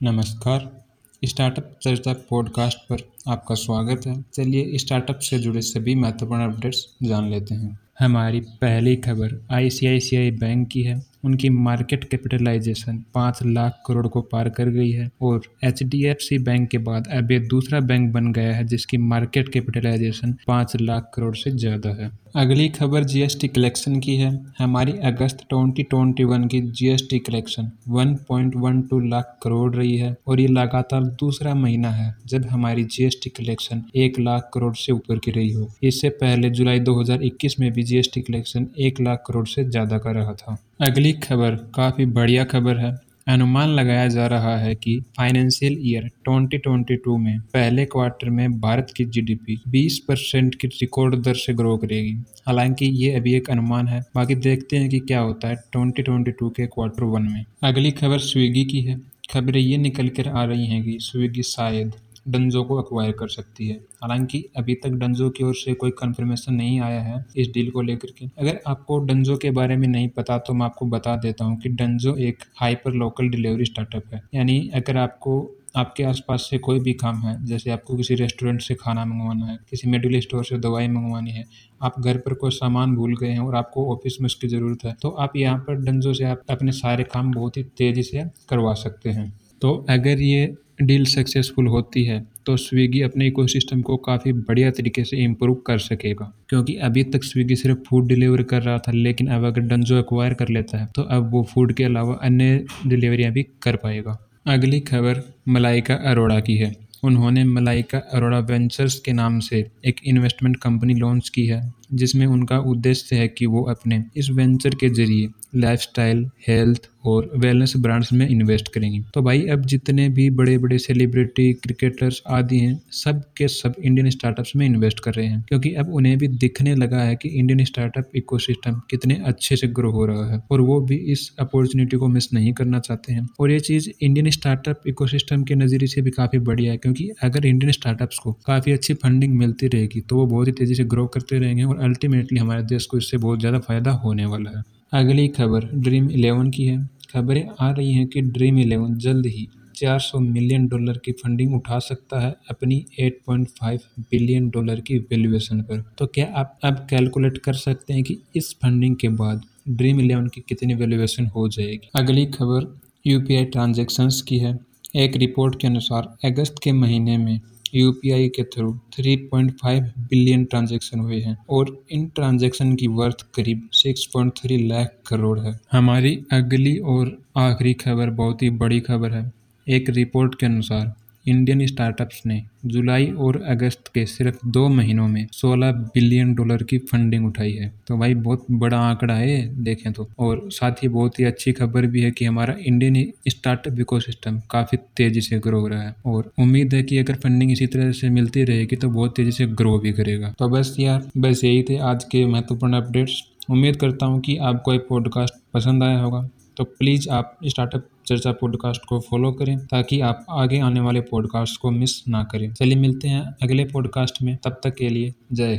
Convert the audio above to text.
नमस्कार। स्टार्टअप चर्चा पॉडकास्ट पर आपका स्वागत है। चलिए स्टार्टअप से जुड़े सभी महत्वपूर्ण अपडेट्स जान लेते हैं। हमारी पहली खबर आईसीआईसीआई बैंक की है। उनकी मार्केट कैपिटलाइजेशन पाँच लाख करोड़ को पार कर गई है और एचडीएफसी बैंक के बाद अब ये दूसरा बैंक बन गया है जिसकी मार्केट कैपिटलाइजेशन पाँच लाख करोड़ से ज़्यादा है। अगली खबर जीएसटी कलेक्शन की है। हमारी अगस्त 2021 की जीएसटी कलेक्शन 1.12 लाख करोड़ रही है और ये लगातार दूसरा महीना है जब हमारी जीएसटी कलेक्शन एक लाख करोड़ से ऊपर की रही हो। इससे पहले जुलाई 2021 में भी जीएसटी कलेक्शन एक लाख करोड़ से ज़्यादा का रहा था। अगली खबर, काफ़ी बढ़िया खबर है। अनुमान लगाया जा रहा है कि फाइनेंशियल ईयर 2022 में पहले क्वार्टर में भारत की जीडीपी 20 परसेंट की रिकॉर्ड दर से ग्रो करेगी। हालाँकि ये अभी एक अनुमान है। बाकी देखते हैं कि क्या होता है 2022 के क्वार्टर वन में। अगली खबर स्विगी की है। खबरें ये निकल कर आ रही हैं कि स्विगी शायद डंजो को अक्वायर कर सकती है। हालाँकि अभी तक डंजो की ओर से कोई कंफर्मेशन नहीं आया है इस डील को लेकर के। अगर आपको डंजो के बारे में नहीं पता तो मैं आपको बता देता हूँ कि डंजो एक हाइपर लोकल डिलीवरी स्टार्टअप है। यानी अगर आपको, आपके आसपास से कोई भी काम है, जैसे आपको किसी रेस्टोरेंट से खाना मंगवाना है, किसी मेडिकल स्टोर से दवाई मंगवानी है, आप घर पर कोई सामान भूल गए हैं और आपको ऑफ़िस में उसकी ज़रूरत है तो आप यहाँ पर डंजो से आप अपने सारे काम बहुत ही तेज़ी से करवा सकते हैं। तो अगर ये डील सक्सेसफुल होती है तो स्विगी अपने इकोसिस्टम को काफ़ी बढ़िया तरीके से इम्प्रूव कर सकेगा। क्योंकि अभी तक स्विगी सिर्फ़ फ़ूड डिलीवर कर रहा था, लेकिन अब अगर डंजो एक्वायर कर लेता है तो अब वो फ़ूड के अलावा अन्य डिलीवरियाँ भी कर पाएगा। अगली खबर मलाइका अरोड़ा की है। उन्होंने मलाइका अरोड़ा वेंचर्स के नाम से एक इन्वेस्टमेंट कंपनी लॉन्च की है। जिसमें उनका उद्देश्य है कि वो अपने इस वेंचर के ज़रिए लाइफस्टाइल हेल्थ और वेलनेस ब्रांड्स में इन्वेस्ट करेंगी। तो भाई, अब जितने भी बड़े बड़े सेलिब्रिटी क्रिकेटर्स आदि हैं, सब के सब इंडियन स्टार्टअप्स में इन्वेस्ट कर रहे हैं। क्योंकि अब उन्हें भी दिखने लगा है कि इंडियन स्टार्टअप इकोसिस्टम कितने अच्छे से ग्रो हो रहा है और वो भी इस अपॉर्चुनिटी को मिस नहीं करना चाहते हैं। और ये चीज़ इंडियन स्टार्टअप इकोसिस्टम के नज़रिए से भी काफ़ी बढ़िया है, क्योंकि अगर इंडियन स्टार्टअप्स को काफ़ी अच्छी फंडिंग मिलती रहेगी तो वो बहुत ही तेज़ी से ग्रो करते रहेंगे और अल्टीमेटली हमारे देश को इससे बहुत ज़्यादा फ़ायदा होने वाला है। अगली खबर ड्रीम इलेवन की है। खबरें आ रही हैं कि ड्रीम इलेवन जल्द ही 400 मिलियन डॉलर की फंडिंग उठा सकता है अपनी 8.5 बिलियन डॉलर की वैल्यूएशन पर। तो क्या आप अब कैलकुलेट कर सकते हैं कि इस फंडिंग के बाद ड्रीम इलेवन की कितनी वैल्यूएशन हो जाएगी? अगली खबर यूपीआई ट्रांजैक्शंस की है। एक रिपोर्ट के अनुसार अगस्त के महीने में यूपीआई के थ्रू 3.5 बिलियन ट्रांजेक्शन हुए हैं और इन ट्रांजेक्शन की वर्थ करीब 6.3 लाख करोड़ है। हमारी अगली और आखिरी खबर बहुत ही बड़ी खबर है। एक रिपोर्ट के अनुसार इंडियन स्टार्टअप्स ने जुलाई और अगस्त के सिर्फ़ दो महीनों में 16 बिलियन डॉलर की फंडिंग उठाई है। तो भाई, बहुत बड़ा आंकड़ा है देखें तो। और साथ ही बहुत ही अच्छी खबर भी है कि हमारा इंडियन स्टार्टअप इकोसिस्टम काफ़ी तेज़ी से ग्रो हो रहा है। और उम्मीद है कि अगर फंडिंग इसी तरह से मिलती रहेगी तो बहुत तेज़ी से ग्रो भी करेगा। तो बस यार, बस यही थे आज के महत्वपूर्ण अपडेट्स उम्मीद करता हूँ कि आपको एक पॉडकास्ट पसंद आया होगा। तो प्लीज़ आप स्टार्टअप चर्चा पॉडकास्ट को फॉलो करें ताकि आप आगे आने वाले पॉडकास्ट को मिस ना करें। चलिए मिलते हैं अगले पॉडकास्ट में। तब तक के लिए जय हिंद।